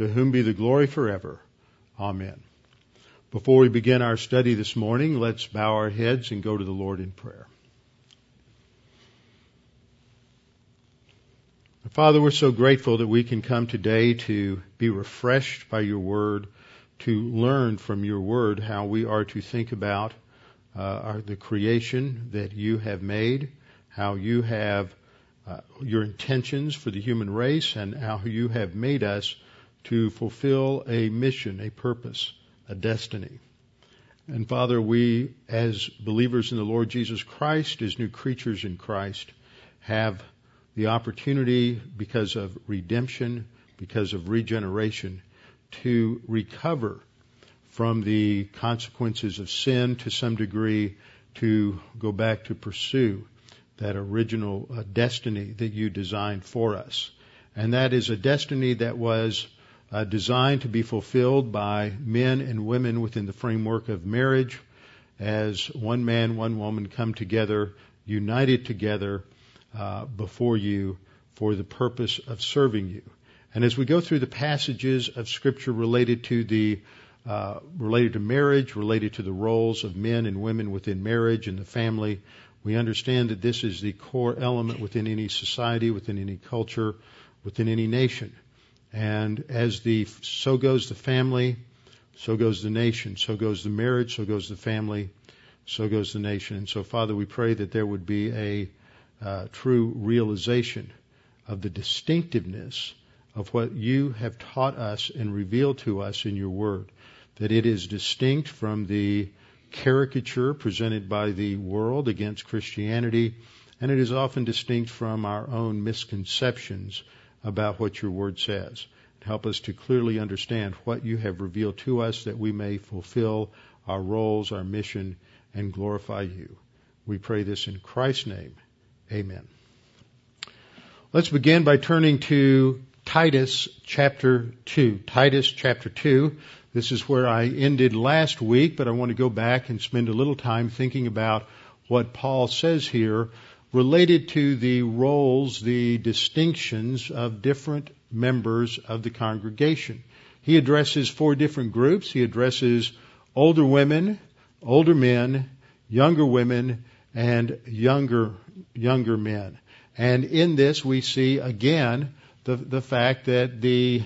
to whom be the glory forever. Amen. Before we begin our study this morning, let's bow our heads and go to the Lord in prayer. Father, we're so grateful that we can come today to be refreshed by your word, to learn from your word how we are to think about uh, our, the creation that you have made, how you have uh, your intentions for the human race, and how you have made us to fulfill a mission, a purpose, a destiny. And Father, we as believers in the Lord Jesus Christ, as new creatures in Christ, have the opportunity because of redemption, because of regeneration, to recover from the consequences of sin to some degree, to go back to pursue that original uh, destiny that you designed for us. And that is a destiny that was uh, designed to be fulfilled by men and women within the framework of marriage as one man, one woman come together, united together uh, before you for the purpose of serving you. And as we go through the passages of Scripture related to the uh, related to marriage, related to the roles of men and women within marriage and the family, we understand that this is the core element within any society, within any culture, within any nation. And as the so goes the family, so goes the nation, so goes the marriage, so goes the family, so goes the nation. And so, Father, we pray that there would be a uh, true realization of the distinctiveness of what you have taught us and revealed to us in your word. That it is distinct from the caricature presented by the world against Christianity, and it is often distinct from our own misconceptions about what your word says. Help us to clearly understand what you have revealed to us that we may fulfill our roles, our mission, and glorify you. We pray this in Christ's name. Amen. Let's begin by turning to Titus chapter 2. Titus chapter 2. This is where I ended last week, but I want to go back and spend a little time thinking about what Paul says here related to the roles, the distinctions of different members of the congregation. He addresses four different groups. He addresses older women, older men, younger women, and younger younger men. And in this, we see again the, the fact that the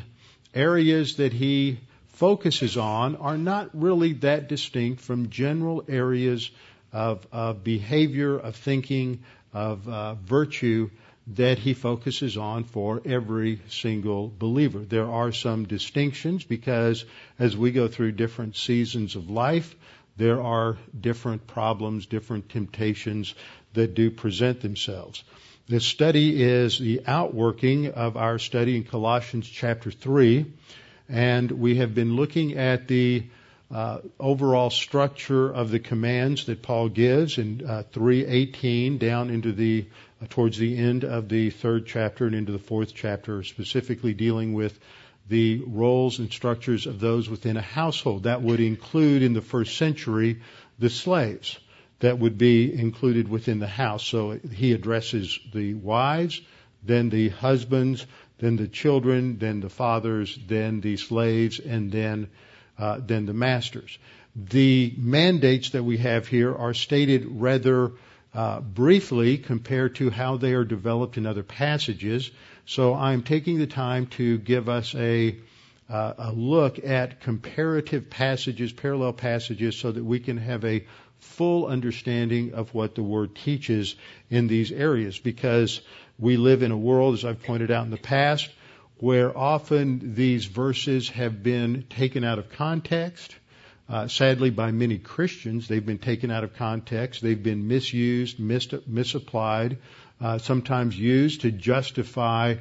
areas that he focuses on are not really that distinct from general areas of, of behavior, of thinking, of uh, virtue that he focuses on for every single believer. There are some distinctions because as we go through different seasons of life, there are different problems, different temptations that do present themselves. This study is the outworking of our study in Colossians chapter 3, and we have been looking at the uh, overall structure of the commands that Paul gives in uh, 3:18 down into the uh, towards the end of the third chapter and into the fourth chapter, specifically dealing with the roles and structures of those within a household. That would include in the first century the slaves that would be included within the house. So he addresses the wives, then the husbands, then the children, then the fathers, then the slaves, and then uh, then the masters. The mandates that we have here are stated rather uh, briefly compared to how they are developed in other passages. So I'm taking the time to give us a uh, a look at comparative passages, parallel passages, so that we can have a full understanding of what the Word teaches in these areas. Because we live in a world, as I've pointed out in the past, where often these verses have been taken out of context. Uh, sadly, by many Christians, they've been taken out of context. They've been misused, mis- misapplied, uh, sometimes used to justify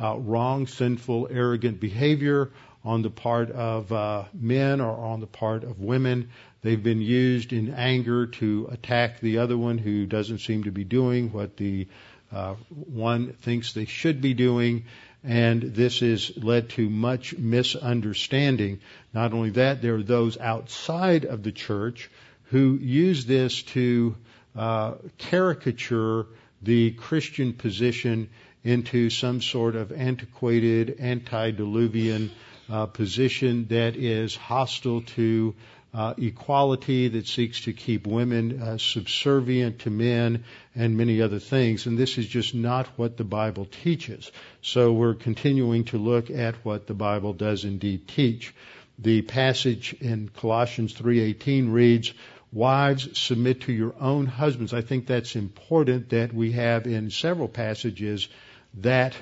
uh, wrong, sinful, arrogant behavior on the part of uh, men or on the part of women. They've been used in anger to attack the other one who doesn't seem to be doing what the uh, one thinks they should be doing. And this has led to much misunderstanding. Not only that, there are those outside of the church who use this to uh, caricature the Christian position into some sort of antiquated, antediluvian uh, position that is hostile to uh, equality, that seeks to keep women uh, subservient to men, and many other things. And this is just not what the Bible teaches. So we're continuing to look at what the Bible does indeed teach. The passage in Colossians 3:18 reads, Wives, submit to your own husbands. I think that's important that we have in several passages that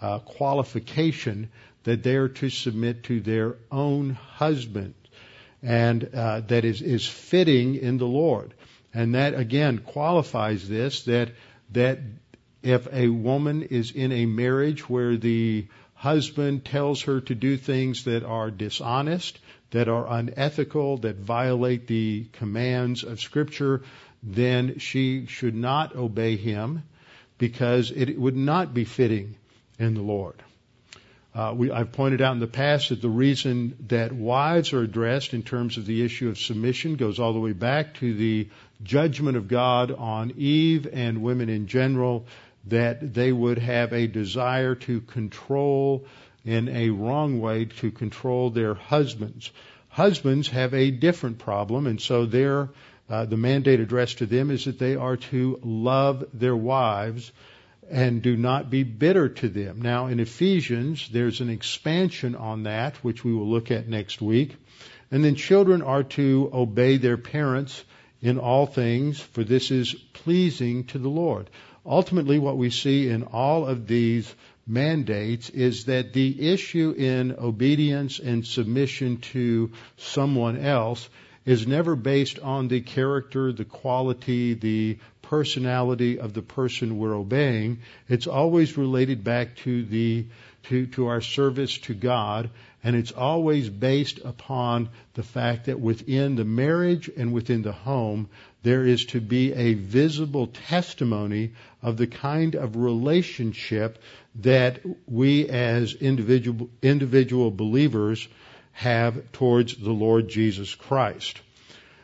uh, qualification that they are to submit to their own husband, and uh, that is, is fitting in the Lord. And that again qualifies this that that if a woman is in a marriage where the husband tells her to do things that are dishonest, that are unethical, that violate the commands of Scripture, then she should not obey him because it would not be fitting in the Lord. Uh, we, I've pointed out in the past that the reason that wives are addressed in terms of the issue of submission goes all the way back to the judgment of God on Eve and women in general, that they would have a desire to control in a wrong way to control their husbands. Husbands have a different problem, and so their uh, the mandate addressed to them is that they are to love their wives and do not be bitter to them. Now, in Ephesians, there's an expansion on that, which we will look at next week. And then children are to obey their parents in all things, for this is pleasing to the Lord. Ultimately, what we see in all of these mandates is that the issue in obedience and submission to someone else is never based on the character, the quality, the personality of the person we're obeying. It's always related back to the to, to our service to God, and it's always based upon the fact that within the marriage and within the home, there is to be a visible testimony of the kind of relationship that we as individual, individual believers have towards the Lord Jesus Christ.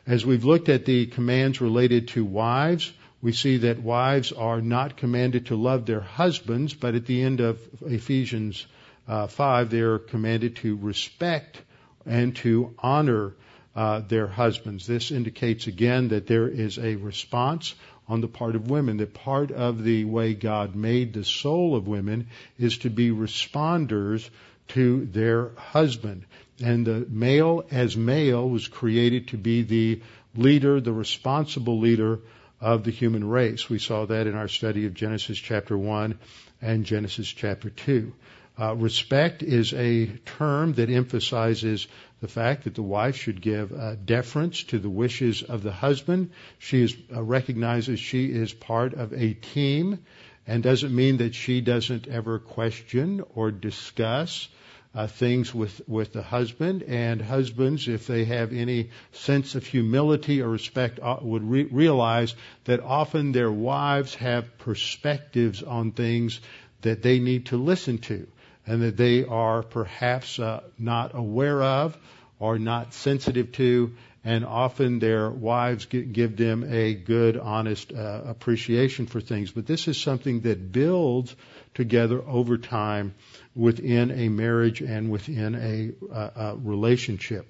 As we've looked at the commands related to wives, we see that wives are not commanded to love their husbands, but at the end of Ephesians uh, 5, they are commanded to respect and to honor uh, their husbands. This indicates again that there is a response on the part of women, that part of the way God made the soul of women is to be responders to their husband. And the male as male was created to be the leader, the responsible leader of the human race. We saw that in our study of Genesis chapter 1 and Genesis chapter 2. Uh, respect is a term that emphasizes the fact that the wife should give uh, deference to the wishes of the husband. She is, uh, recognizes she is part of a team and doesn't mean that she doesn't ever question or discuss uh, things with, with the husband. And husbands, if they have any sense of humility or respect, uh, would re- realize that often their wives have perspectives on things that they need to listen to and that they are perhaps uh, not aware of or not sensitive to, and often their wives give them a good, honest uh, appreciation for things. But this is something that builds together over time within a marriage and within a, uh, a relationship.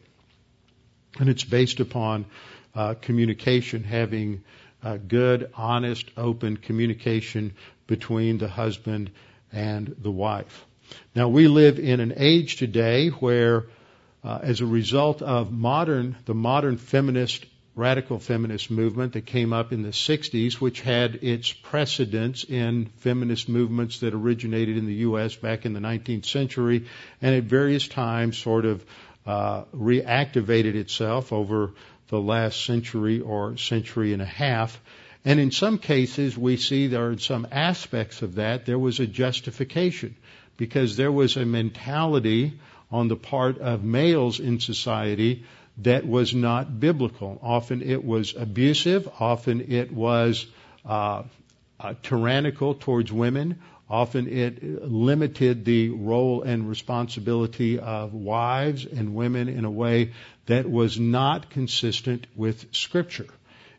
And it's based upon uh, communication, having good, honest, open communication between the husband and the wife. Now we live in an age today where, uh, as a result of modern, the modern feminist, radical feminist movement that came up in the 60s, which had its precedents in feminist movements that originated in the U.S. back in the 19th century, and at various times sort of uh, reactivated itself over the last century or century and a half. And in some cases, we see there are some aspects of that, there was a justification because there was a mentality on the part of males in society that was not biblical. Often it was abusive, often it was uh, uh, tyrannical towards women, often it limited the role and responsibility of wives and women in a way that was not consistent with Scripture.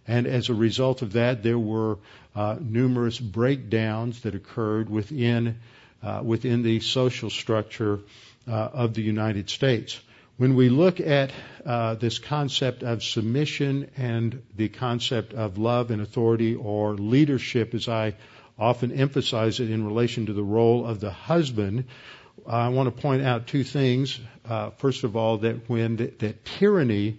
And as a result of that, there were uh, numerous breakdowns that occurred within uh, within the social structure uh, of the United States. When we look at uh, this concept of submission and the concept of love and authority or leadership, as I often emphasize it in relation to the role of the husband, I want to point out two things. Uh, first of all, that when th- that tyranny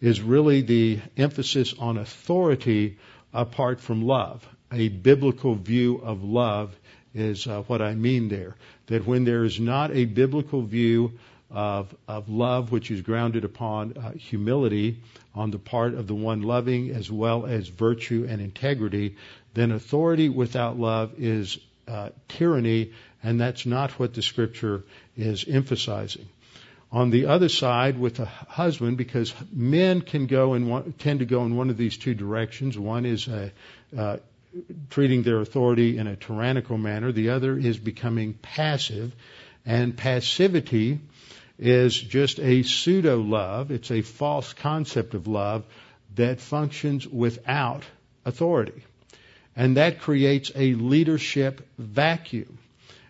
is really the emphasis on authority apart from love. A biblical view of love is uh, what I mean there. That when there is not a biblical view of, of love, which is grounded upon uh, humility on the part of the one loving, as well as virtue and integrity, then authority without love is uh, tyranny, and that's not what the scripture is emphasizing on the other side with a husband because men can go one, tend to go in one of these two directions. One is a, uh, treating their authority in a tyrannical manner. The other is becoming passive. And passivity is just a pseudo love. It's a false concept of love that functions without authority. And that creates a leadership vacuum.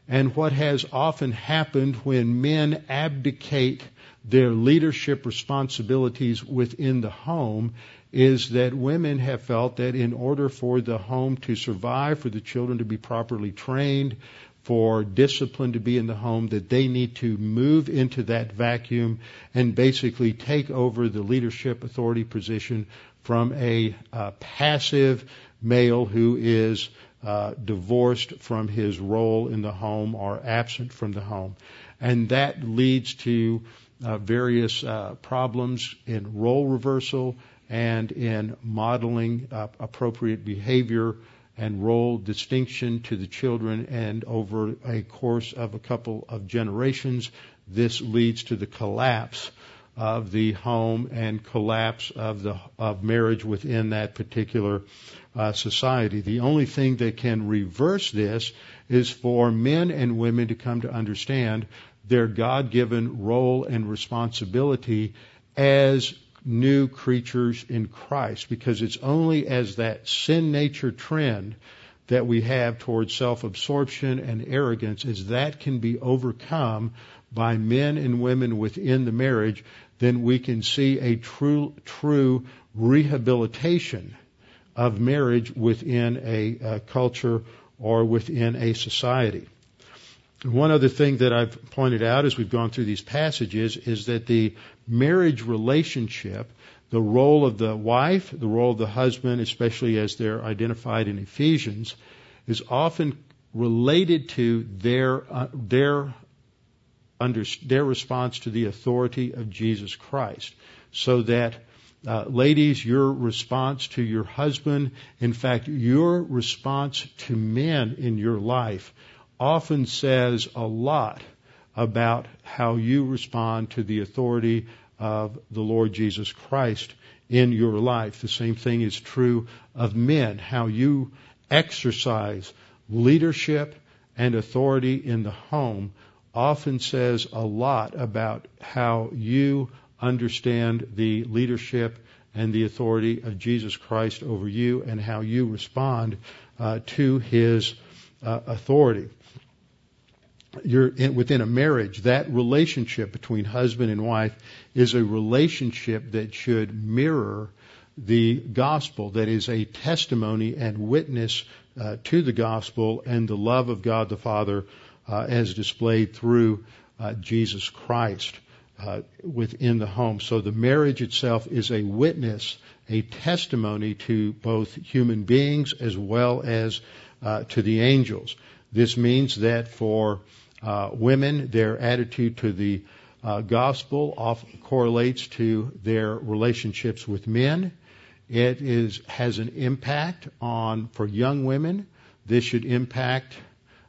And what has often happened when men abdicate their leadership responsibilities within the home is that women have felt that in order for the home to survive, for the children to be properly trained, for discipline to be in the home, that they need to move into that vacuum and basically take over the leadership authority position from a uh, passive male who is uh, divorced from his role in the home or absent from the home. And that leads to uh, various uh, problems in role reversal and in modeling uh, appropriate behavior and role distinction to the children. And over a course of a couple of generations, this leads to the collapse of the home and collapse of the of marriage within that particular uh, society. The only thing that can reverse this is for men and women to come to understand their God-given role and responsibility as new creatures in Christ because it's only as that sin nature trend that we have towards self-absorption and arrogance as that can be overcome by men and women within the marriage then we can see a true true rehabilitation of marriage within a, a culture or within a society. One other thing that I've pointed out as we've gone through these passages is that the marriage relationship, the role of the wife, the role of the husband, especially as they're identified in Ephesians, is often related to their uh, their under their response to the authority of Jesus Christ, so that uh, ladies, your response to your husband, in fact, your response to men in your life often says a lot about how you respond to the authority of the Lord Jesus Christ in your life. The same thing is true of men, how you exercise leadership and authority in the home often says a lot about how you understand the leadership and the authority of Jesus Christ over you and how you respond uh, to his uh, authority. You're in, within a marriage, that relationship between husband and wife is a relationship that should mirror the gospel, that is a testimony and witness uh, to the gospel and the love of God the Father uh, as displayed through uh, Jesus Christ uh, within the home. So the marriage itself is a witness, a testimony to both human beings as well as uh, to the angels. This means that for uh, women, their attitude to the uh, gospel correlates to their relationships with men. It is has an impact on for young women. This should impact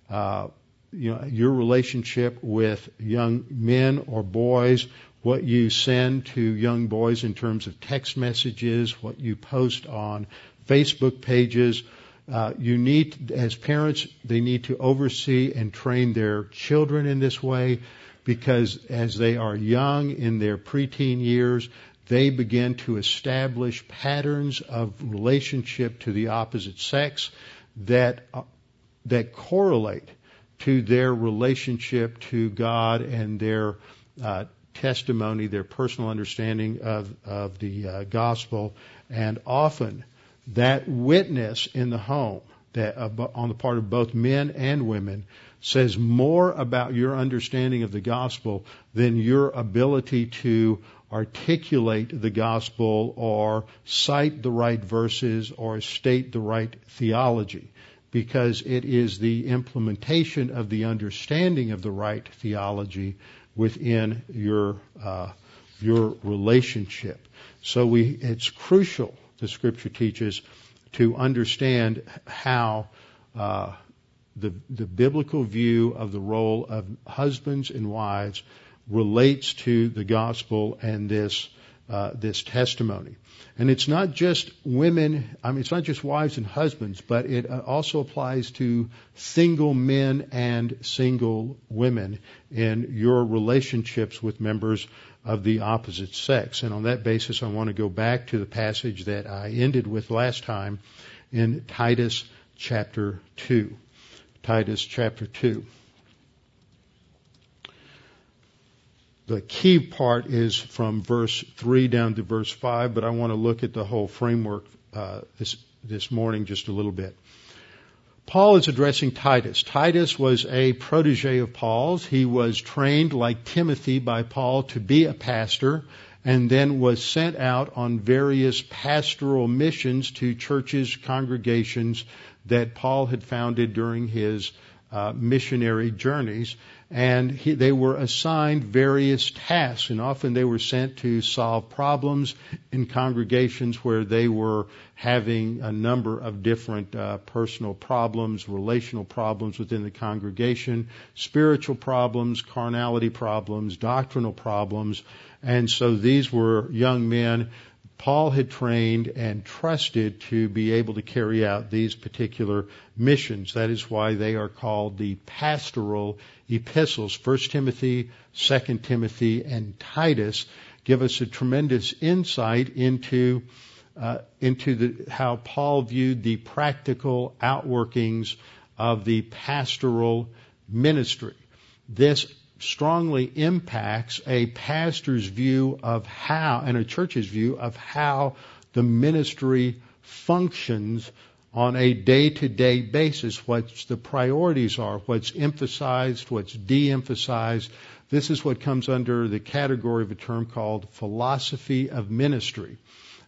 uh, you know your relationship with young men or boys, what you send to young boys in terms of text messages, what you post on Facebook pages. Uh, you need, as parents, they need to oversee and train their children in this way because as they are young in their preteen years, they begin to establish patterns of relationship to the opposite sex that uh, that correlate to their relationship to God and their uh, testimony, their personal understanding of of the uh, gospel, and often that witness in the home that uh, on the part of both men and women says more about your understanding of the gospel than your ability to articulate the gospel or cite the right verses or state the right theology because it is the implementation of the understanding of the right theology within your uh, your relationship. So we it's crucial the scripture teaches to understand how uh, the, the biblical view of the role of husbands and wives relates to the gospel and this uh, this testimony. And it's not just women, I mean, it's not just wives and husbands, but it uh, also applies to single men and single women in your relationships with members of the opposite sex. And on that basis, I want to go back to the passage that I ended with last time in Titus chapter 2. Titus chapter 2. The key part is from verse 3 down to verse 5, but I want to look at the whole framework uh, this, this morning just a little bit. Paul is addressing Titus. Titus was a protege of Paul's. He was trained like Timothy by Paul to be a pastor and then was sent out on various pastoral missions to churches, congregations that Paul had founded during his uh, missionary journeys and he, they were assigned various tasks, and often they were sent to solve problems in congregations where they were having a number of different uh, personal problems, relational problems within the congregation, spiritual problems, carnality problems, doctrinal problems, and so these were young men Paul had trained and trusted to be able to carry out these particular missions. That is why they are called the pastoral epistles. 1 Timothy, 2 Timothy, and Titus give us a tremendous insight into uh, into the, how Paul viewed the practical outworkings of the pastoral ministry. This strongly impacts a pastor's view of how, and a church's view of how the ministry functions on a day to day basis, what the priorities are, what's emphasized, what's de emphasized. This is what comes under the category of a term called philosophy of ministry.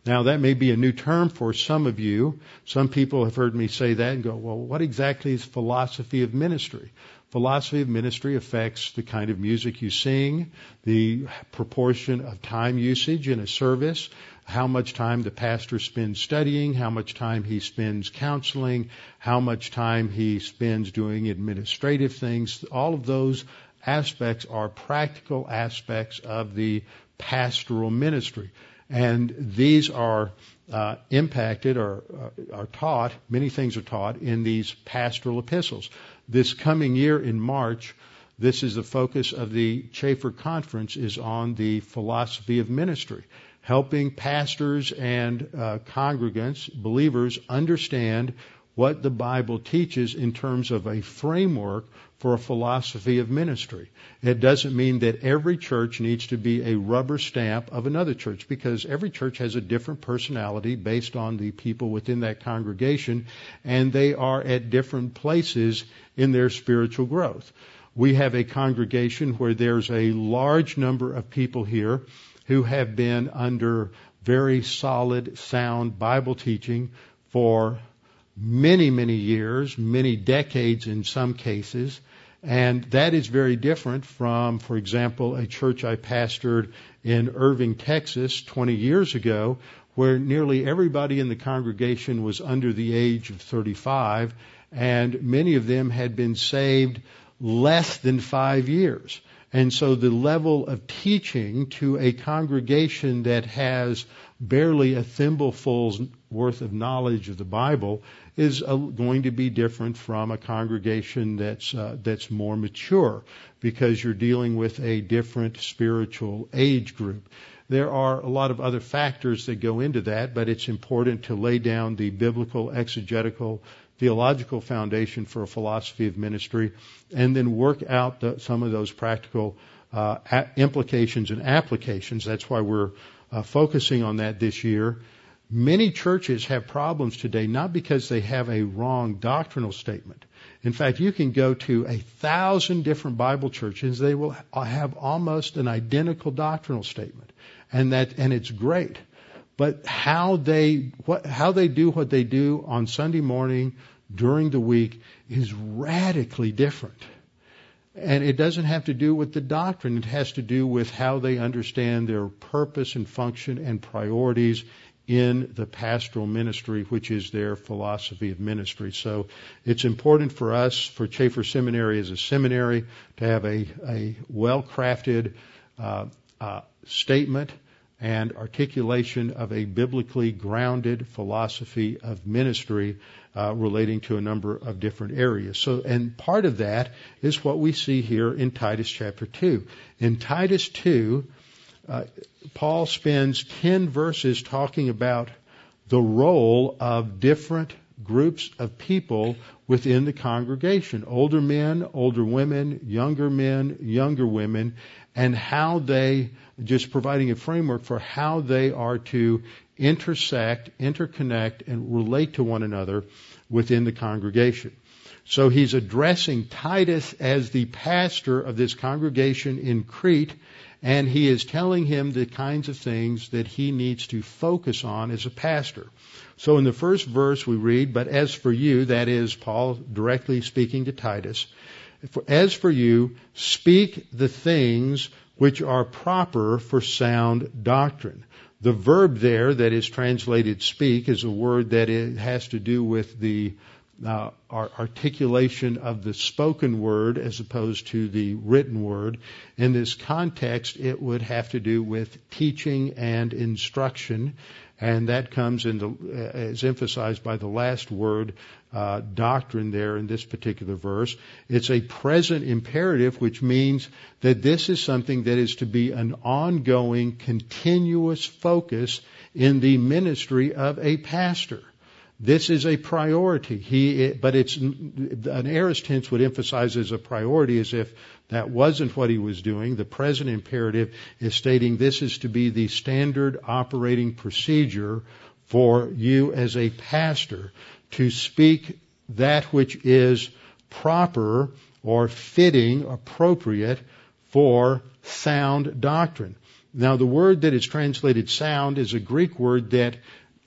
Now that may be a new term for some of you. Some people have heard me say that and go, well, what exactly is philosophy of ministry? Philosophy of ministry affects the kind of music you sing, the proportion of time usage in a service, how much time the pastor spends studying, how much time he spends counseling, how much time he spends doing administrative things. All of those aspects are practical aspects of the pastoral ministry. And these are uh, impacted or uh, are taught, many things are taught in these pastoral epistles. This coming year in March, this is the focus of the Chafer Conference is on the philosophy of ministry, helping pastors and uh, congregants, believers, understand what the Bible teaches in terms of a framework for a philosophy of ministry. It doesn't mean that every church needs to be a rubber stamp of another church because every church has a different personality based on the people within that congregation and they are at different places in their spiritual growth. we have a congregation where there's a large number of people here who have been under very solid, sound Bible teaching for many, many years, many decades in some cases. And that is very different from, for example, a church I pastored in Irving, Texas 20 years ago, where nearly everybody in the congregation was under the age of 35, and many of them had been saved less than five years. And so the level of teaching to a congregation that has barely a thimbleful's worth of knowledge of the Bible is uh, going to be different from a congregation that's uh, that's more mature because you're dealing with a different spiritual age group. There are a lot of other factors that go into that, but it's important to lay down the biblical exegetical theological foundation for a philosophy of ministry, and then work out the, some of those practical uh, implications and applications. That's why we're uh, focusing on that this year. Many churches have problems today not because they have a wrong doctrinal statement. In fact, you can go to a thousand different Bible churches; they will have almost an identical doctrinal statement, and that and it's great but how they what how they do what they do on Sunday morning during the week is radically different. And it doesn't have to do with the doctrine. It has to do with how they understand their purpose and function and priorities in the pastoral ministry, which is their philosophy of ministry. So it's important for us, for Chafer Seminary as a seminary, to have a, a well crafted uh, uh, statement and articulation of a biblically grounded philosophy of ministry uh, relating to a number of different areas. So, and part of that is what we see here in Titus chapter 2. In Titus 2, uh, Paul spends 10 verses talking about the role of different groups of people within the congregation older men, older women, younger men, younger women, and how they, just providing a framework for how they are to intersect, interconnect, and relate to one another within the congregation. So he's addressing Titus as the pastor of this congregation in Crete, and he is telling him the kinds of things that he needs to focus on as a pastor. So in the first verse we read, But as for you, that is Paul directly speaking to Titus, as for you, speak the things which are proper for sound doctrine. The verb there that is translated speak is a word that has to do with the uh, articulation of the spoken word as opposed to the written word. In this context, it would have to do with teaching and instruction and that comes in the, as emphasized by the last word, uh, doctrine there in this particular verse. It's a present imperative, which means that this is something that is to be an ongoing, continuous focus in the ministry of a pastor. This is a priority. He, but it's an aorist tense would emphasize as a priority as if that wasn't what he was doing. The present imperative is stating this is to be the standard operating procedure for you as a pastor to speak that which is proper or fitting, appropriate for sound doctrine. Now the word that is translated sound is a Greek word that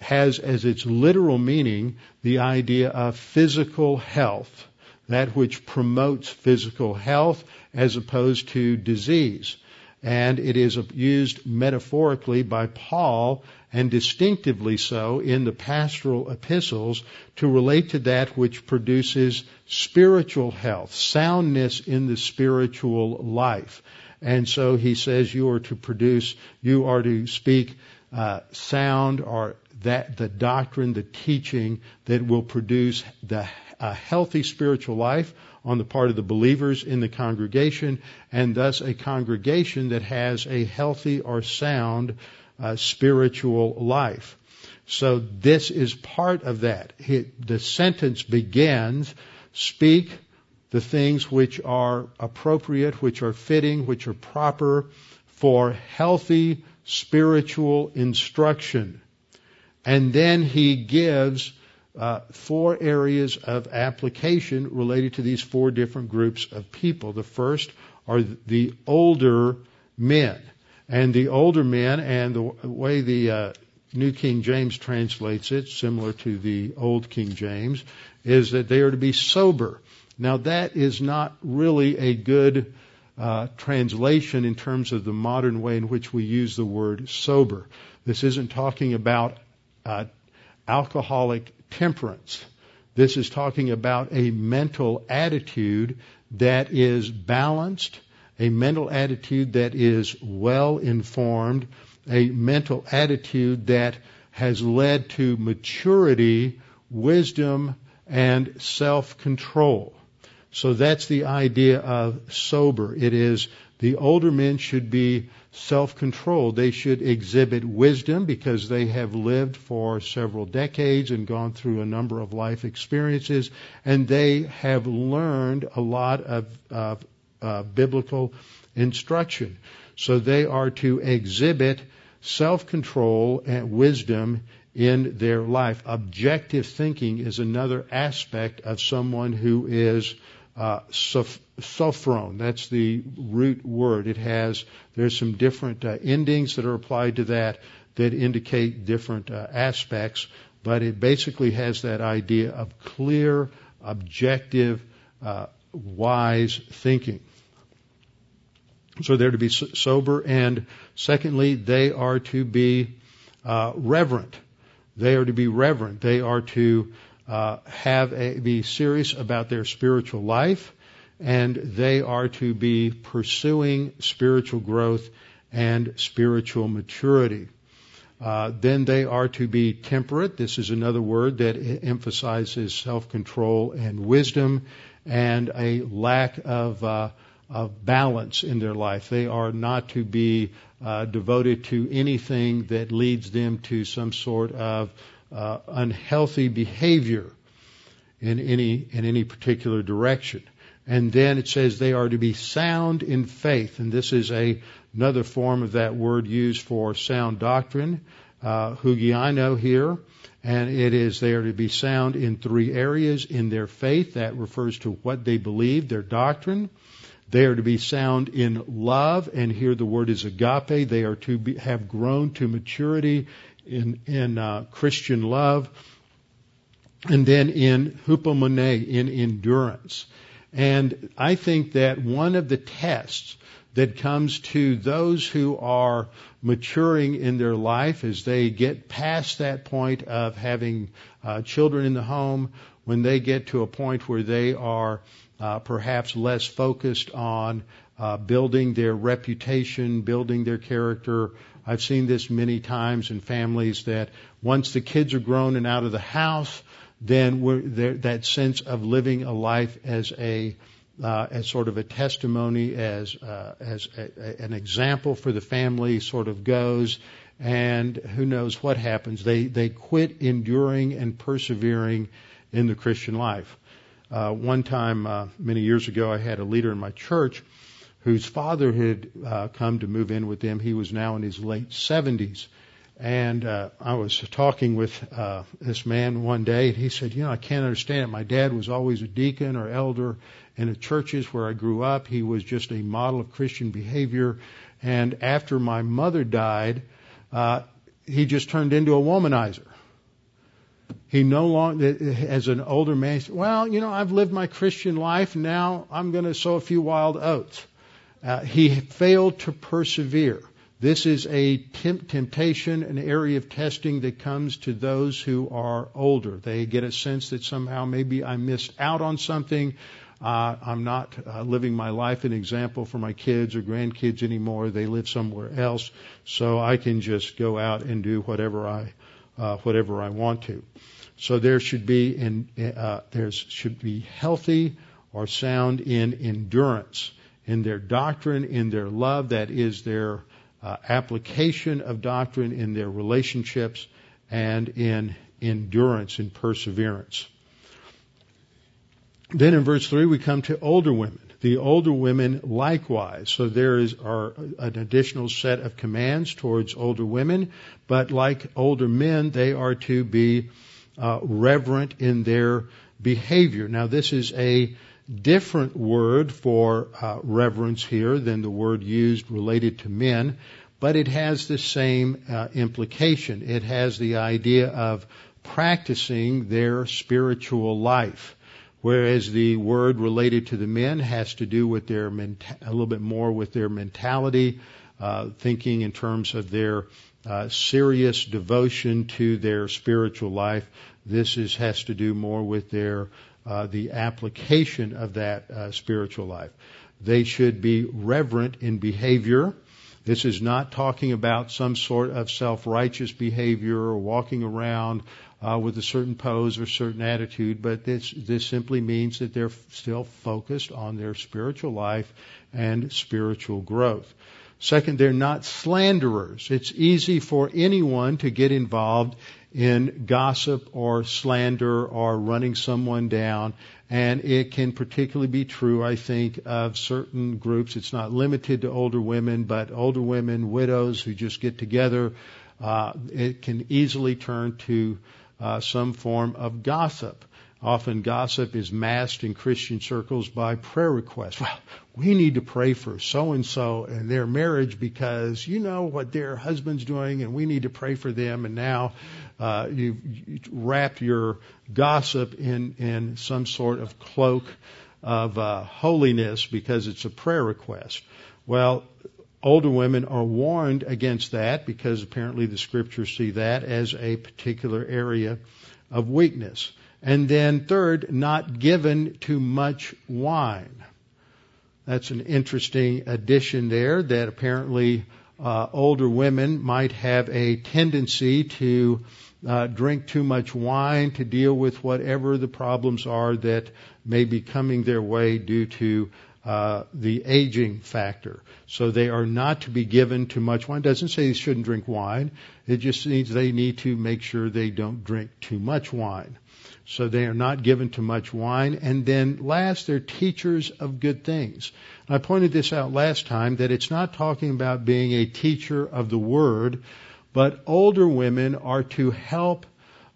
has as its literal meaning the idea of physical health, that which promotes physical health as opposed to disease. And it is used metaphorically by Paul and distinctively so in the pastoral epistles to relate to that which produces spiritual health, soundness in the spiritual life. And so he says you are to produce, you are to speak uh, sound or that the doctrine, the teaching that will produce the a healthy spiritual life on the part of the believers in the congregation, and thus a congregation that has a healthy or sound uh, spiritual life. So this is part of that. the sentence begins, speak the things which are appropriate, which are fitting, which are proper for healthy spiritual instruction. And then he gives uh, four areas of application related to these four different groups of people. The first are the older men. And the older men, and the way the uh, New King James translates it, similar to the Old King James, is that they are to be sober. Now that is not really a good uh, translation in terms of the modern way in which we use the word sober. This isn't talking about uh, alcoholic temperance. This is talking about a mental attitude that is balanced, a mental attitude that is well informed, a mental attitude that has led to maturity, wisdom, and self-control. So that's the idea of sober. It is the older men should be self-controlled. They should exhibit wisdom because they have lived for several decades and gone through a number of life experiences and they have learned a lot of, uh, biblical instruction. So they are to exhibit self-control and wisdom in their life. Objective thinking is another aspect of someone who is uh, sophron. That's the root word. It has there's some different uh, endings that are applied to that that indicate different uh, aspects, but it basically has that idea of clear, objective, uh, wise thinking. So they're to be sober, and secondly, they are to be uh, reverent. They are to be reverent. They are to uh, have a, be serious about their spiritual life, and they are to be pursuing spiritual growth and spiritual maturity. Uh, then they are to be temperate. This is another word that emphasizes self-control and wisdom, and a lack of uh, of balance in their life. They are not to be uh, devoted to anything that leads them to some sort of uh, unhealthy behavior in any in any particular direction. And then it says they are to be sound in faith, and this is a another form of that word used for sound doctrine, uh, hugiano here, and it is they are to be sound in three areas in their faith. That refers to what they believe, their doctrine. They are to be sound in love, and here the word is agape. They are to be, have grown to maturity in, in uh, Christian love, and then in hupomone, in endurance. And I think that one of the tests that comes to those who are maturing in their life as they get past that point of having uh, children in the home, when they get to a point where they are uh, perhaps less focused on uh, building their reputation, building their character, I've seen this many times in families that once the kids are grown and out of the house, then there, that sense of living a life as a uh, as sort of a testimony, as uh, as a, a, an example for the family, sort of goes, and who knows what happens? They they quit enduring and persevering in the Christian life. Uh, one time, uh, many years ago, I had a leader in my church whose father had uh, come to move in with them. He was now in his late 70s. And uh, I was talking with uh, this man one day, and he said, "You know, I can't understand it. My dad was always a deacon or elder in the churches where I grew up. He was just a model of Christian behavior. And after my mother died, uh, he just turned into a womanizer. He no longer, as an older man, said, well, you know, I've lived my Christian life. Now I'm going to sow a few wild oats." Uh, he failed to persevere. This is a temp- temptation, an area of testing that comes to those who are older. They get a sense that somehow maybe I missed out on something. Uh, I'm not uh, living my life an example for my kids or grandkids anymore. They live somewhere else, so I can just go out and do whatever I uh, whatever I want to. So there should be in, uh, there should be healthy or sound in endurance in their doctrine, in their love, that is their uh, application of doctrine in their relationships, and in endurance and perseverance. Then in verse 3 we come to older women. The older women likewise. So there is are an additional set of commands towards older women, but like older men, they are to be uh, reverent in their behavior. Now, this is a different word for uh, reverence here than the word used related to men, but it has the same uh, implication. It has the idea of practicing their spiritual life. Whereas the word related to the men has to do with their menta- a little bit more with their mentality, uh, thinking in terms of their uh, serious devotion to their spiritual life. This is, has to do more with their uh, the application of that uh, spiritual life. They should be reverent in behavior. This is not talking about some sort of self-righteous behavior or walking around uh, with a certain pose or certain attitude, but this this simply means that they're still focused on their spiritual life and spiritual growth. Second, they're not slanderers. It's easy for anyone to get involved in gossip or slander or running someone down. And it can particularly be true, I think, of certain groups. It's not limited to older women, but older women, widows who just get together. Uh, it can easily turn to uh, some form of gossip. Often gossip is masked in Christian circles by prayer requests. Well, we need to pray for so and so and their marriage because you know what their husband's doing and we need to pray for them and now uh, you've wrapped your gossip in, in some sort of cloak of uh, holiness because it's a prayer request. Well, older women are warned against that because apparently the scriptures see that as a particular area of weakness. And then third, not given to much wine. That's an interesting addition there that apparently uh, older women might have a tendency to uh, drink too much wine to deal with whatever the problems are that may be coming their way due to uh, the aging factor. So they are not to be given too much wine. It doesn't say they shouldn't drink wine. It just means they need to make sure they don't drink too much wine. So they are not given too much wine. And then last, they're teachers of good things. And I pointed this out last time that it's not talking about being a teacher of the word, but older women are to help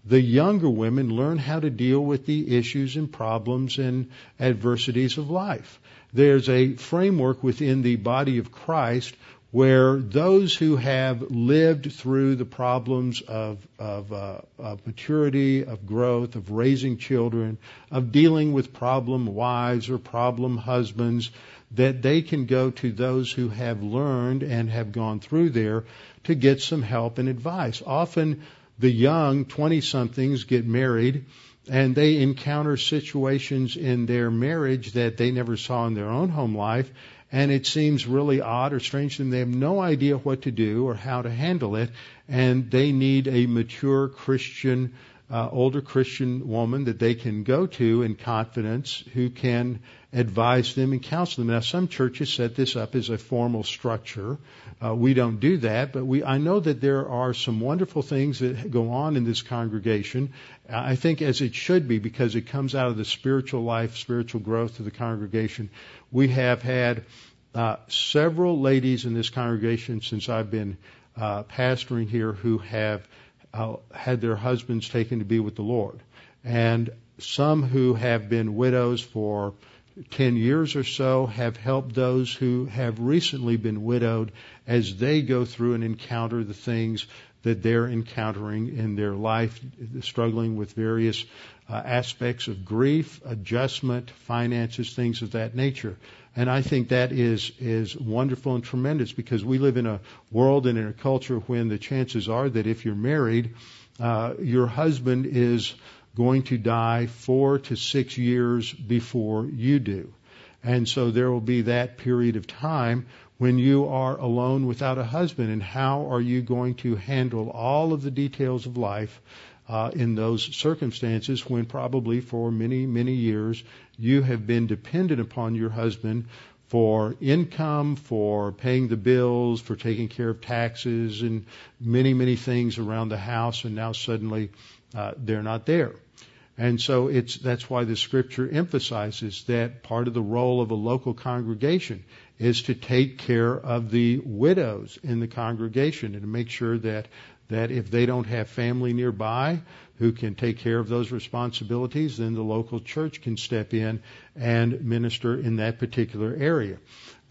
the younger women learn how to deal with the issues and problems and adversities of life. There's a framework within the body of Christ where those who have lived through the problems of, of, uh, of, maturity, of growth, of raising children, of dealing with problem wives or problem husbands, that they can go to those who have learned and have gone through there to get some help and advice. Often the young 20 somethings get married and they encounter situations in their marriage that they never saw in their own home life and it seems really odd or strange to them. They have no idea what to do or how to handle it, and they need a mature Christian, uh, older Christian woman that they can go to in confidence who can advise them and counsel them. Now, some churches set this up as a formal structure. Uh, we don't do that, but we I know that there are some wonderful things that go on in this congregation. I think as it should be because it comes out of the spiritual life, spiritual growth of the congregation. We have had uh, several ladies in this congregation since I've been uh, pastoring here who have uh, had their husbands taken to be with the Lord, and some who have been widows for 10 years or so have helped those who have recently been widowed as they go through and encounter the things that they're encountering in their life, struggling with various uh, aspects of grief, adjustment, finances, things of that nature. And I think that is is wonderful and tremendous because we live in a world and in a culture when the chances are that if you're married, uh, your husband is going to die four to six years before you do. And so there will be that period of time when you are alone without a husband. And how are you going to handle all of the details of life uh, in those circumstances when probably for many, many years you have been dependent upon your husband for income, for paying the bills, for taking care of taxes and many, many things around the house, and now suddenly uh, they're not there. And so it's, that's why the scripture emphasizes that part of the role of a local congregation is to take care of the widows in the congregation and to make sure that that if they don't have family nearby who can take care of those responsibilities, then the local church can step in and minister in that particular area.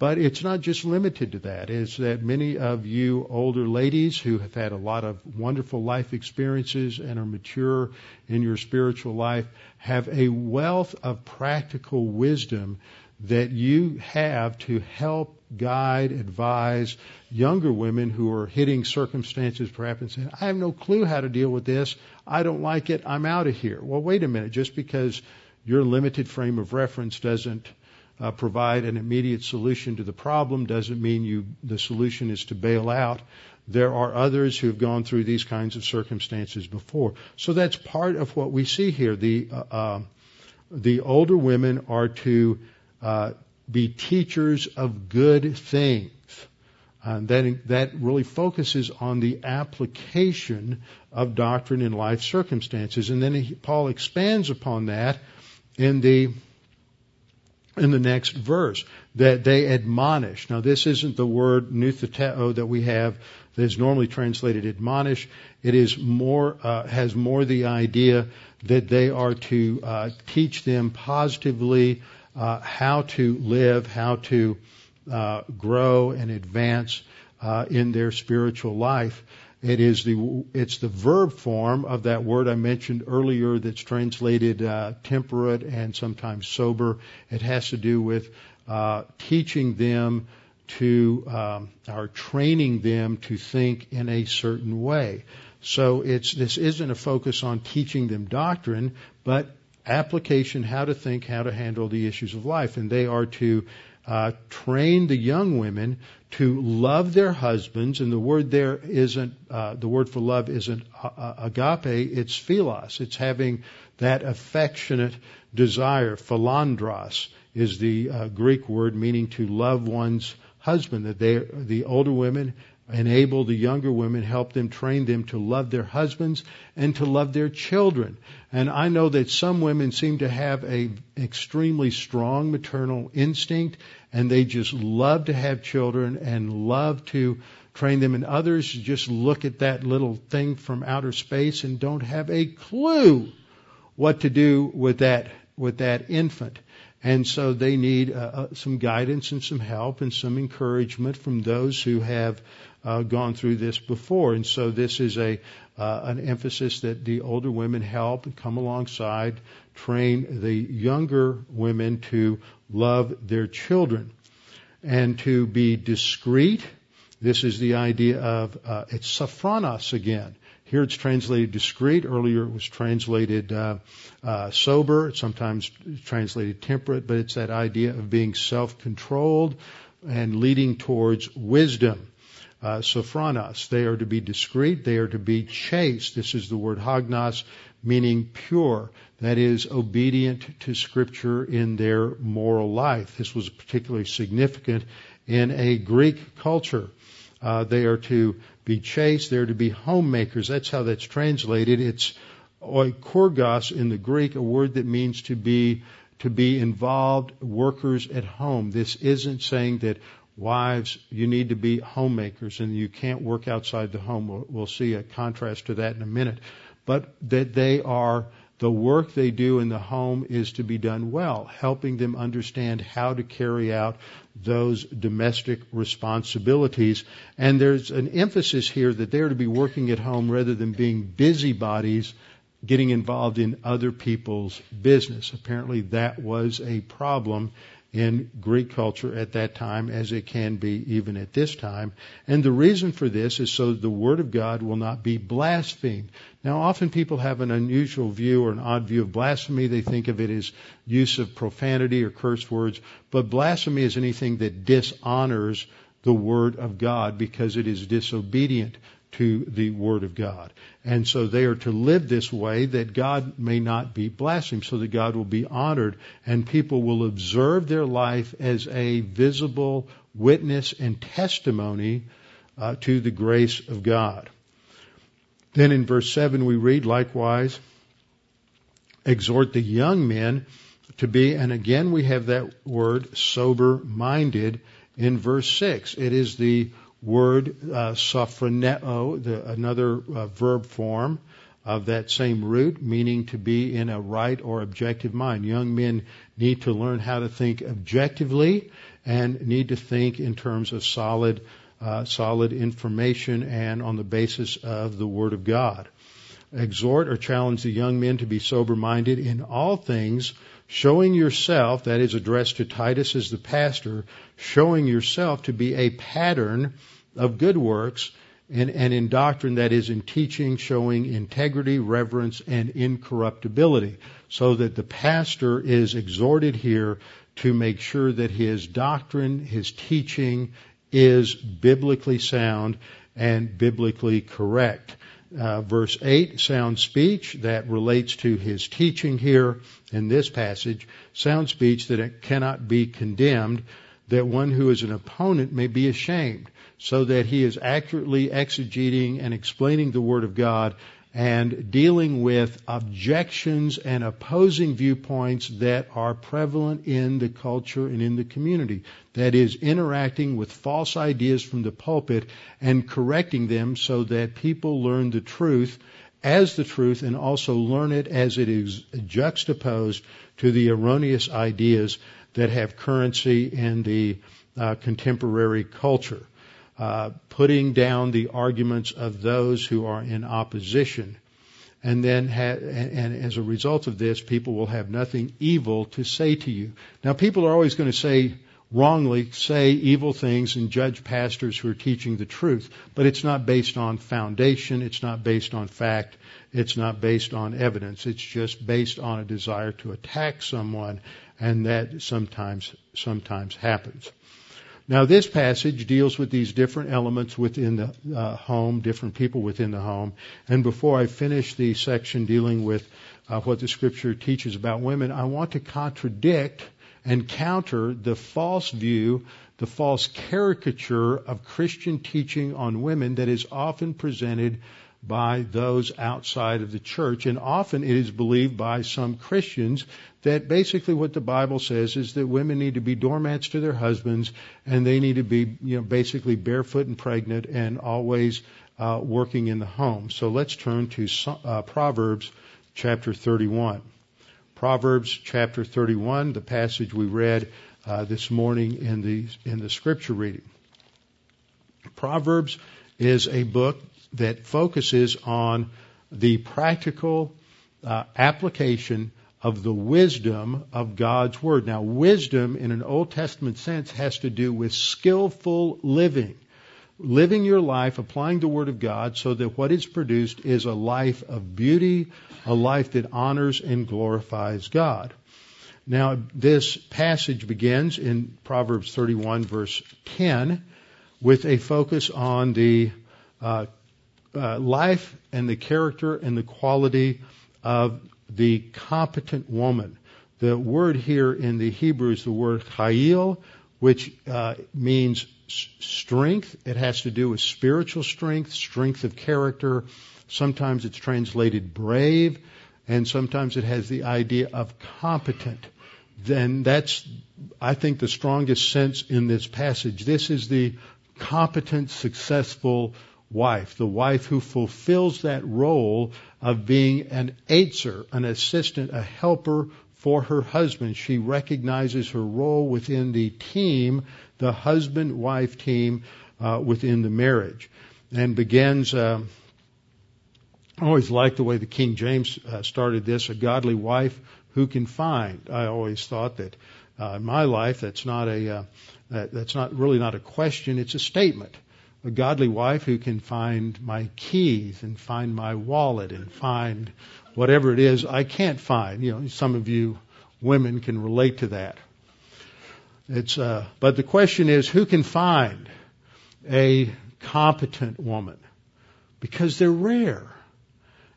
But it's not just limited to that. It's that many of you older ladies who have had a lot of wonderful life experiences and are mature in your spiritual life have a wealth of practical wisdom that you have to help guide, advise younger women who are hitting circumstances perhaps and saying, I have no clue how to deal with this. I don't like it. I'm out of here. Well, wait a minute. Just because your limited frame of reference doesn't uh, provide an immediate solution to the problem doesn't mean you the solution is to bail out. There are others who have gone through these kinds of circumstances before. So that's part of what we see here. The uh, uh, the older women are to uh, be teachers of good things. And that, that really focuses on the application of doctrine in life circumstances. And then he, Paul expands upon that in the in the next verse that they admonish. Now, this isn't the word noutheteo that we have that is normally translated admonish. It is more uh, has more the idea that they are to uh, teach them positively uh, how to live, how to uh, grow and advance uh, in their spiritual life. It is the it's the verb form of that word I mentioned earlier that's translated uh, temperate and sometimes sober. It has to do with uh, teaching them to um, or training them to think in a certain way. So it's this isn't a focus on teaching them doctrine, but application, how to think, how to handle the issues of life, and they are to uh, train the young women to love their husbands, and the word there isn't uh, the word for love isn't uh, agape, it's philos. It's having that affectionate desire. Philandros is the uh, Greek word meaning to love one's husband. That they, the older women enable the younger women, help them, train them to love their husbands and to love their children. And I know that some women seem to have a extremely strong maternal instinct and they just love to have children and love to train them and others just look at that little thing from outer space and don't have a clue what to do with that with that infant. And so they need uh, uh some guidance and some help and some encouragement from those who have uh, gone through this before. And so this is a uh, an emphasis that the older women help and come alongside, train the younger women to love their children and to be discreet. This is the idea of uh, it's sophronos again. Here it's translated discreet. Earlier it was translated uh, uh, sober. It's sometimes translated temperate, but it's that idea of being self-controlled and leading towards wisdom uh, sophronos. They are to be discreet. They are to be chaste. This is the word hagnos, meaning pure. That is obedient to Scripture in their moral life. This was particularly significant in a Greek culture. Uh, they are to be chaste. They are to be homemakers. That's how that's translated. It's oikourgos in the Greek, a word that means to be to be involved workers at home. This isn't saying that Wives, you need to be homemakers and you can't work outside the home. We'll, we'll see a contrast to that in a minute. But that they are, the work they do in the home is to be done well, helping them understand how to carry out those domestic responsibilities. And there's an emphasis here that they're to be working at home rather than being busybodies getting involved in other people's business. Apparently that was a problem in Greek culture at that time as it can be even at this time. And the reason for this is so the Word of God will not be blasphemed. Now often people have an unusual view or an odd view of blasphemy. They think of it as use of profanity or curse words. But blasphemy is anything that dishonors the Word of God because it is disobedient to the Word of God. And so they are to live this way that God may not be blasphemed, so that God will be honored and people will observe their life as a visible witness and testimony uh, to the grace of God. Then in verse 7 we read, likewise, exhort the young men to be, and again we have that word sober minded in verse 6. It is the word uh, sophroneo, the, another uh, verb form of that same root, meaning to be in a right or objective mind. Young men need to learn how to think objectively and need to think in terms of solid, uh, solid information and on the basis of the Word of God. Exhort or challenge the young men to be sober minded in all things, showing yourself, that is addressed to Titus as the pastor, showing yourself to be a pattern of good works and, and in doctrine that is in teaching showing integrity, reverence, and incorruptibility. So that the pastor is exhorted here to make sure that his doctrine, his teaching is biblically sound and biblically correct. Uh, verse 8, sound speech that relates to his teaching here in this passage, sound speech that it cannot be condemned, that one who is an opponent may be ashamed so that he is accurately exegeting and explaining the Word of God and dealing with objections and opposing viewpoints that are prevalent in the culture and in the community. That is, interacting with false ideas from the pulpit and correcting them so that people learn the truth as the truth and also learn it as it is juxtaposed to the erroneous ideas that have currency in the uh, contemporary culture. Uh, putting down the arguments of those who are in opposition. And then, ha- and, and as a result of this, people will have nothing evil to say to you. Now, people are always going to say, wrongly, say evil things and judge pastors who are teaching the truth. But it's not based on foundation. It's not based on fact. It's not based on evidence. It's just based on a desire to attack someone, and that sometimes, sometimes happens. Now, this passage deals with these different elements within the uh, home, different people within the home. And before I finish the section dealing with uh, what the scripture teaches about women, I want to contradict and counter the false view, the false caricature of Christian teaching on women that is often presented by those outside of the church. And often it is believed by some Christians that basically what the Bible says is that women need to be doormats to their husbands and they need to be, you know, basically barefoot and pregnant and always uh, working in the home. So let's turn to uh, Proverbs chapter 31. Proverbs chapter 31, the passage we read uh, this morning in the in the scripture reading. Proverbs is a book that focuses on the practical uh, application of the wisdom of God's Word. Now, wisdom in an Old Testament sense has to do with skillful living. Living your life, applying the Word of God so that what is produced is a life of beauty, a life that honors and glorifies God. Now, this passage begins in Proverbs 31 verse 10 with a focus on the uh, uh, life and the character and the quality of the competent woman. The word here in the Hebrew is the word chayil, which uh, means strength. It has to do with spiritual strength, strength of character. Sometimes it's translated brave, and sometimes it has the idea of competent. Then that's, I think, the strongest sense in this passage. This is the competent, successful wife, the wife who fulfills that role of being an ezer, an assistant, a helper for her husband. She recognizes her role within the team, the husband-wife team uh, within the marriage, and begins. Uh, I always like the way the King James uh, started this: a godly wife who can find. I always thought that uh, in my life, that's not a uh, that, that's not really not a question; it's a statement a godly wife who can find my keys and find my wallet and find whatever it is I can't find. You know, some of you women can relate to that. It's, uh, but the question is, who can find a competent woman? Because they're rare.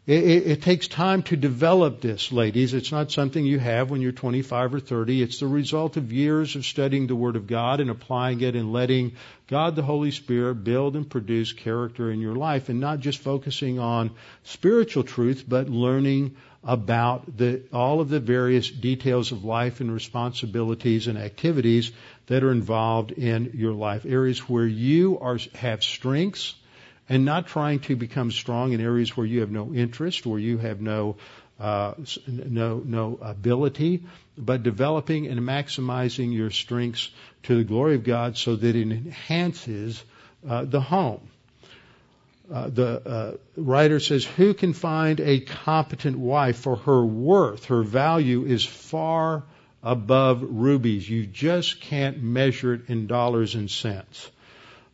It, it, it, takes time to develop this, ladies. It's not something you have when you're 25 or 30. It's the result of years of studying the Word of God and applying it and letting God the Holy Spirit build and produce character in your life and not just focusing on spiritual truth, but learning about the, all of the various details of life and responsibilities and activities that are involved in your life, areas where you are have strengths and not trying to become strong in areas where you have no interest, where you have no uh, no no ability, but developing and maximizing your strengths to the glory of God, so that it enhances uh, the home. Uh, the uh, writer says, "Who can find a competent wife? For her worth, her value is far above rubies. You just can't measure it in dollars and cents."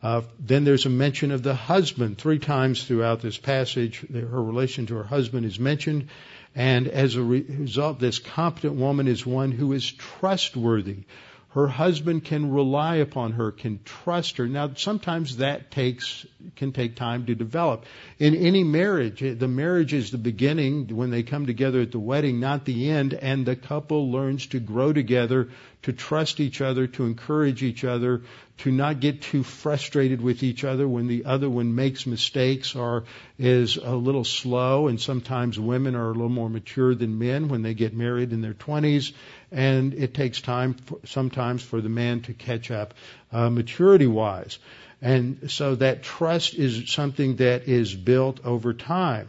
Uh, then there's a mention of the husband three times throughout this passage. Her relation to her husband is mentioned, and as a result, this competent woman is one who is trustworthy. Her husband can rely upon her, can trust her. Now, sometimes that takes, can take time to develop. In any marriage, the marriage is the beginning when they come together at the wedding, not the end, and the couple learns to grow together, to trust each other, to encourage each other, to not get too frustrated with each other when the other one makes mistakes or is a little slow. And sometimes women are a little more mature than men when they get married in their 20s and it takes time for, sometimes for the man to catch up uh, maturity wise. And so that trust is something that is built over time.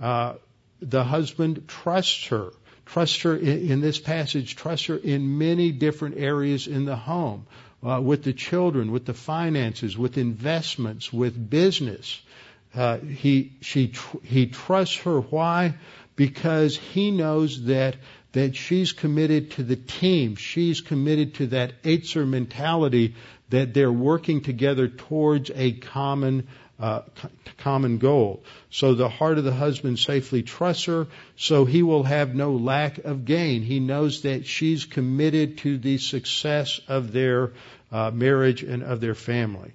Uh, the husband trusts her. Trusts her in, in, this passage, trust her in many different areas in the home, uh, with the children, with the finances, with investments, with business. Uh, he, she, tr- he trusts her. Why? Because he knows that that she's committed to the team. She's committed to that ezer mentality that they're working together towards a common uh, common goal. So the heart of the husband safely trusts her, so he will have no lack of gain. He knows that she's committed to the success of their uh, marriage and of their family.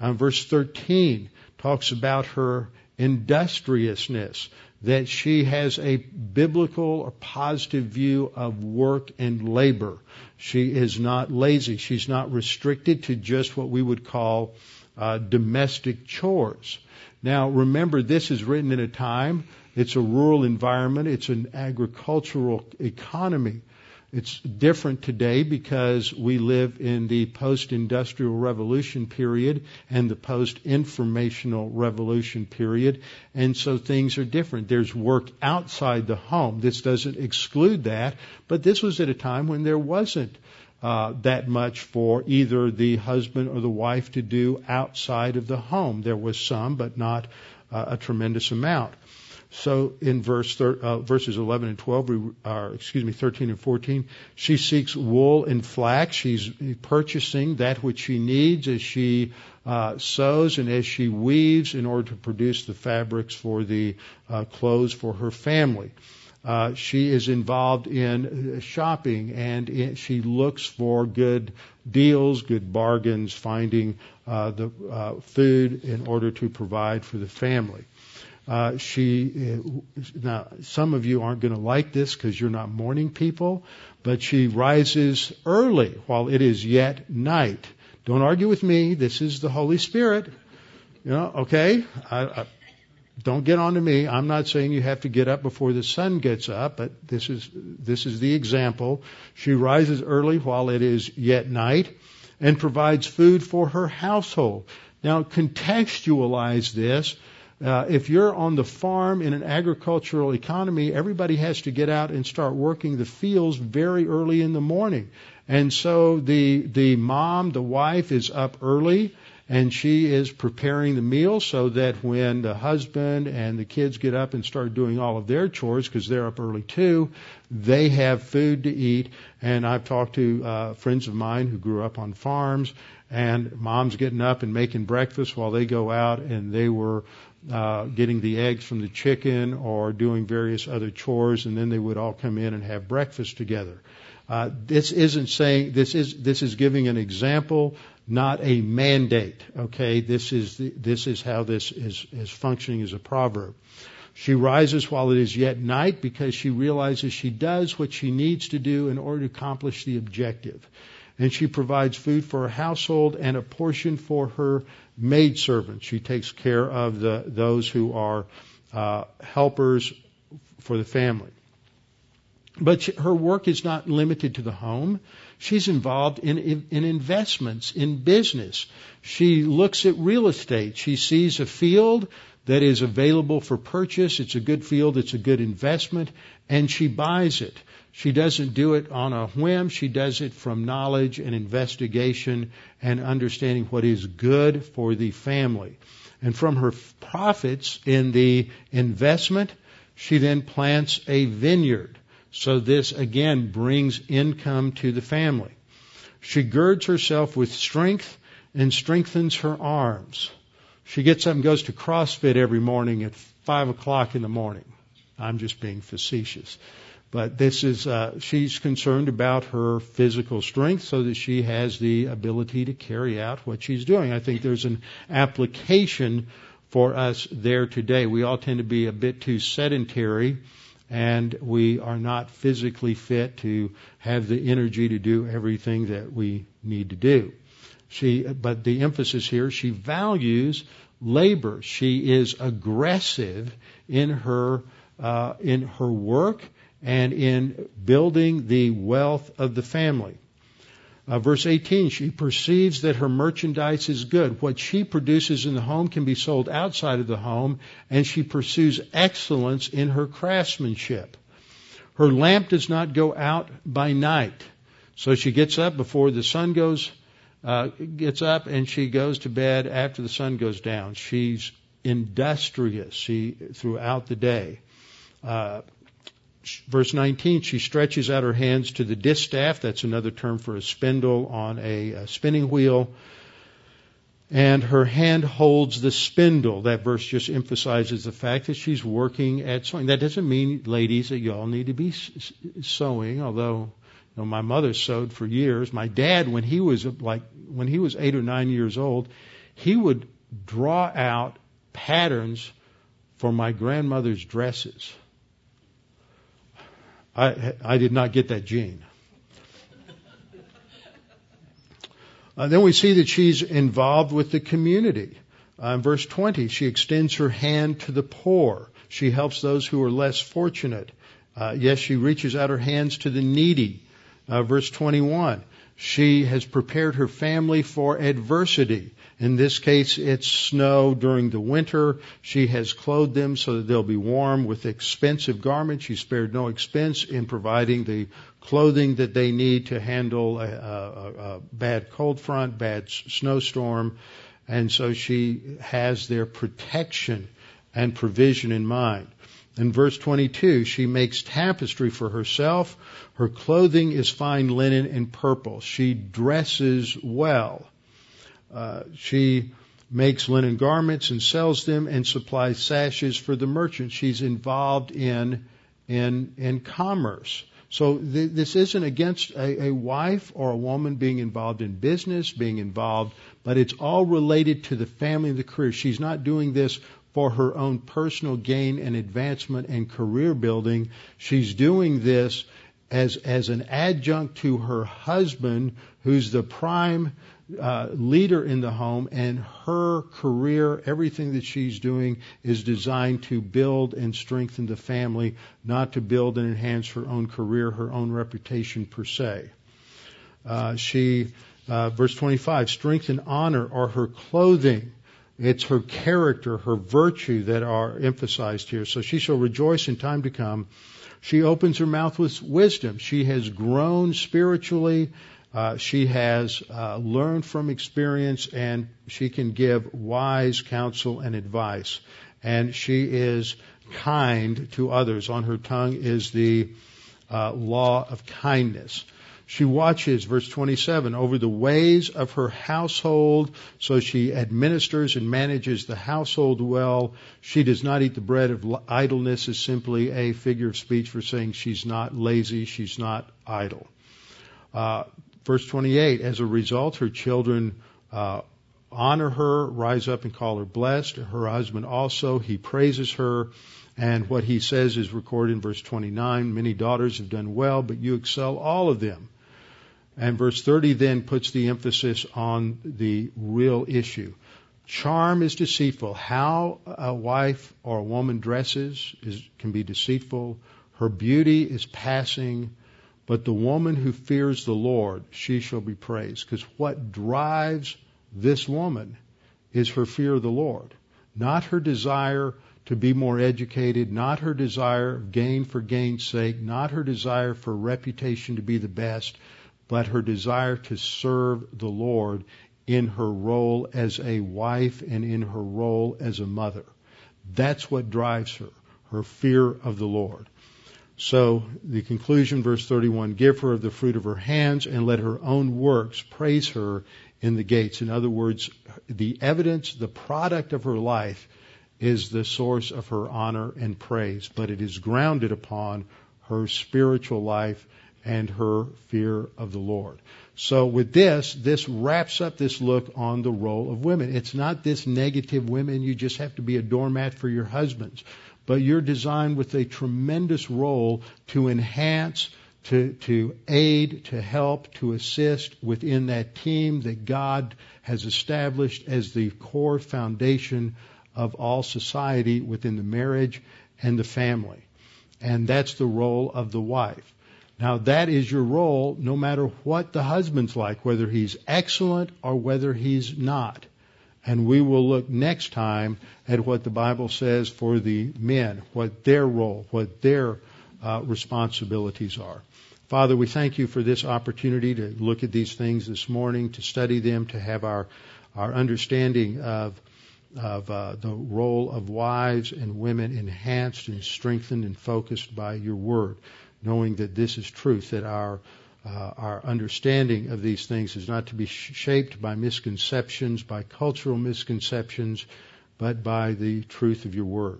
Um, verse 13 talks about her industriousness that she has a biblical or positive view of work and labor. She is not lazy. She's not restricted to just what we would call uh, domestic chores. Now, remember, this is written in a time, it's a rural environment, it's an agricultural economy. It's different today because we live in the post-industrial revolution period and the post-informational revolution period. And so things are different. There's work outside the home. This doesn't exclude that, but this was at a time when there wasn't uh, that much for either the husband or the wife to do outside of the home. There was some, but not uh, a tremendous amount. So in verse thir- uh, verses 11 and 12, we, uh, excuse me, 13 and 14, she seeks wool and flax. She's purchasing that which she needs as she uh, sews and as she weaves in order to produce the fabrics for the uh, clothes for her family. Uh, she is involved in shopping and in, she looks for good deals, good bargains, finding uh, the uh, food in order to provide for the family. Uh, she uh, now some of you aren't going to like this because you're not morning people, but she rises early while it is yet night. Don't argue with me. This is the Holy Spirit. You know, okay. I, I, don't get on to me. I'm not saying you have to get up before the sun gets up, but this is this is the example. She rises early while it is yet night and provides food for her household. Now contextualize this uh, if you're on the farm in an agricultural economy, everybody has to get out and start working the fields very early in the morning. And so the, the mom, the wife is up early and she is preparing the meal so that when the husband and the kids get up and start doing all of their chores because they're up early too, they have food to eat. And I've talked to uh, friends of mine who grew up on farms and mom's getting up and making breakfast while they go out and they were uh, getting the eggs from the chicken or doing various other chores, and then they would all come in and have breakfast together. Uh, this isn't saying this is this is giving an example, not a mandate. Okay, this is the, this is how this is is functioning as a proverb. She rises while it is yet night because she realizes she does what she needs to do in order to accomplish the objective. And she provides food for her household and a portion for her maidservant. She takes care of the, those who are uh, helpers for the family. But she, her work is not limited to the home. She's involved in, in, in, investments, in business. She looks at real estate. She sees a field that is available for purchase. It's a good field. It's a good investment. And she buys it. She doesn't do it on a whim. She does it from knowledge and investigation and understanding what is good for the family. And from her profits in the investment, she then plants a vineyard. So this again brings income to the family. She girds herself with strength and strengthens her arms. She gets up and goes to CrossFit every morning at five o'clock in the morning. I'm just being facetious. But this is, uh, she's concerned about her physical strength so that she has the ability to carry out what she's doing. I think there's an application for us there today. We all tend to be a bit too sedentary and we are not physically fit to have the energy to do everything that we need to do. She, but the emphasis here, she values labor. She is aggressive in her uh, in her work and in building the wealth of the family. Uh, verse 18, she perceives that her merchandise is good. What she produces in the home can be sold outside of the home, and she pursues excellence in her craftsmanship. Her lamp does not go out by night. So she gets up before the sun goes, uh, gets up and she goes to bed after the sun goes down. She's industrious she, throughout the day. Uh, verse 19, she stretches out her hands to the distaff. That's another term for a spindle on a, a spinning wheel. And her hand holds the spindle. That verse just emphasizes the fact that she's working at sewing. That doesn't mean, ladies, that y'all need to be sewing, although you know, my mother sewed for years. My dad, when he was like, when he was eight or nine years old, he would draw out patterns for my grandmother's dresses. I, I did not get that gene. Uh, then we see that she's involved with the community. Uh, in verse 20, she extends her hand to the poor. She helps those who are less fortunate. Uh, yes, she reaches out her hands to the needy. Uh, verse 21, she has prepared her family for adversity. In this case, it's snow during the winter. She has clothed them so that they'll be warm with expensive garments. She spared no expense in providing the clothing that they need to handle a, a, a bad cold front, bad snowstorm. And so she has their protection and provision in mind. In verse 22, she makes tapestry for herself. Her clothing is fine linen and purple. She dresses well. Uh, she makes linen garments and sells them and supplies sashes for the merchants. She's involved in in in commerce. So th- this isn't against a, a wife or a woman being involved in business, being involved, but it's all related to the family and the career. She's not doing this for her own personal gain and advancement and career building. She's doing this as as an adjunct to her husband, who's the prime uh, leader in the home, and her career, everything that she's doing, is designed to build and strengthen the family, not to build and enhance her own career, her own reputation per se. Uh, she, uh, verse 25, strength and honor are her clothing. It's her character, her virtue that are emphasized here. So she shall rejoice in time to come. She opens her mouth with wisdom. She has grown spiritually uh, she has uh, learned from experience and she can give wise counsel and advice. And she is kind to others. On her tongue is the uh, law of kindness. She watches, verse 27, over the ways of her household, so she administers and manages the household well. She does not eat the bread of idleness is simply a figure of speech for saying she's not lazy, she's not idle. Uh, Verse 28, as a result, her children uh, honor her, rise up and call her blessed. Her husband also, he praises her. And what he says is recorded in verse 29. Many daughters have done well, but you excel all of them. And verse 30 then puts the emphasis on the real issue. Charm is deceitful. How a wife or a woman dresses is, can be deceitful. Her beauty is passing, but the woman who fears the Lord, she shall be praised. Because what drives this woman is her fear of the Lord, not her desire to be more educated, not her desire of gain for gain's sake, not her desire for reputation to be the best, but her desire to serve the Lord in her role as a wife and in her role as a mother. That's what drives her, her fear of the Lord. So the conclusion, verse 31, give her of the fruit of her hands and let her own works praise her in the gates. In other words, the evidence, the product of her life is the source of her honor and praise, but it is grounded upon her spiritual life and her fear of the Lord. So with this, this wraps up this look on the role of women. It's not this negative women, you just have to be a doormat for your husbands. But you're designed with a tremendous role to enhance, to, to aid, to help, to assist within that team that God has established as the core foundation of all society within the marriage and the family. And that's the role of the wife. Now that is your role no matter what the husband's like, whether he's excellent or whether he's not. And we will look next time at what the Bible says for the men, what their role, what their uh, responsibilities are. Father, we thank you for this opportunity to look at these things this morning, to study them, to have our, our understanding of, of uh, the role of wives and women enhanced and strengthened and focused by your word knowing that this is truth, that our uh, our understanding of these things is not to be shaped by misconceptions, by cultural misconceptions, but by the truth of your word.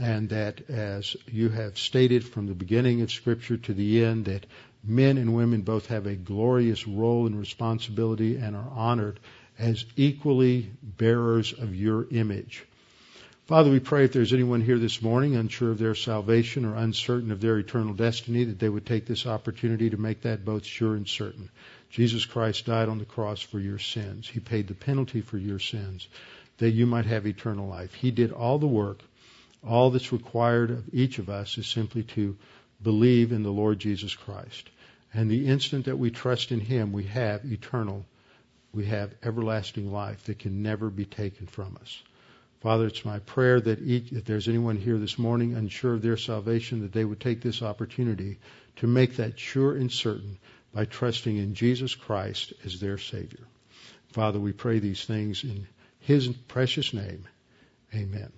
And that as you have stated from the beginning of Scripture to the end, that men and women both have a glorious role and responsibility and are honored as equally bearers of your image. Father, we pray if there's anyone here this morning unsure of their salvation or uncertain of their eternal destiny, that they would take this opportunity to make that both sure and certain. Jesus Christ died on the cross for your sins. He paid the penalty for your sins that you might have eternal life. He did all the work. All that's required of each of us is simply to believe in the Lord Jesus Christ. And the instant that we trust in Him, we have eternal, we have everlasting life that can never be taken from us. Father, it's my prayer that each, if there's anyone here this morning unsure of their salvation, that they would take this opportunity to make that sure and certain by trusting in Jesus Christ as their Savior. Father, we pray these things in His precious name. Amen.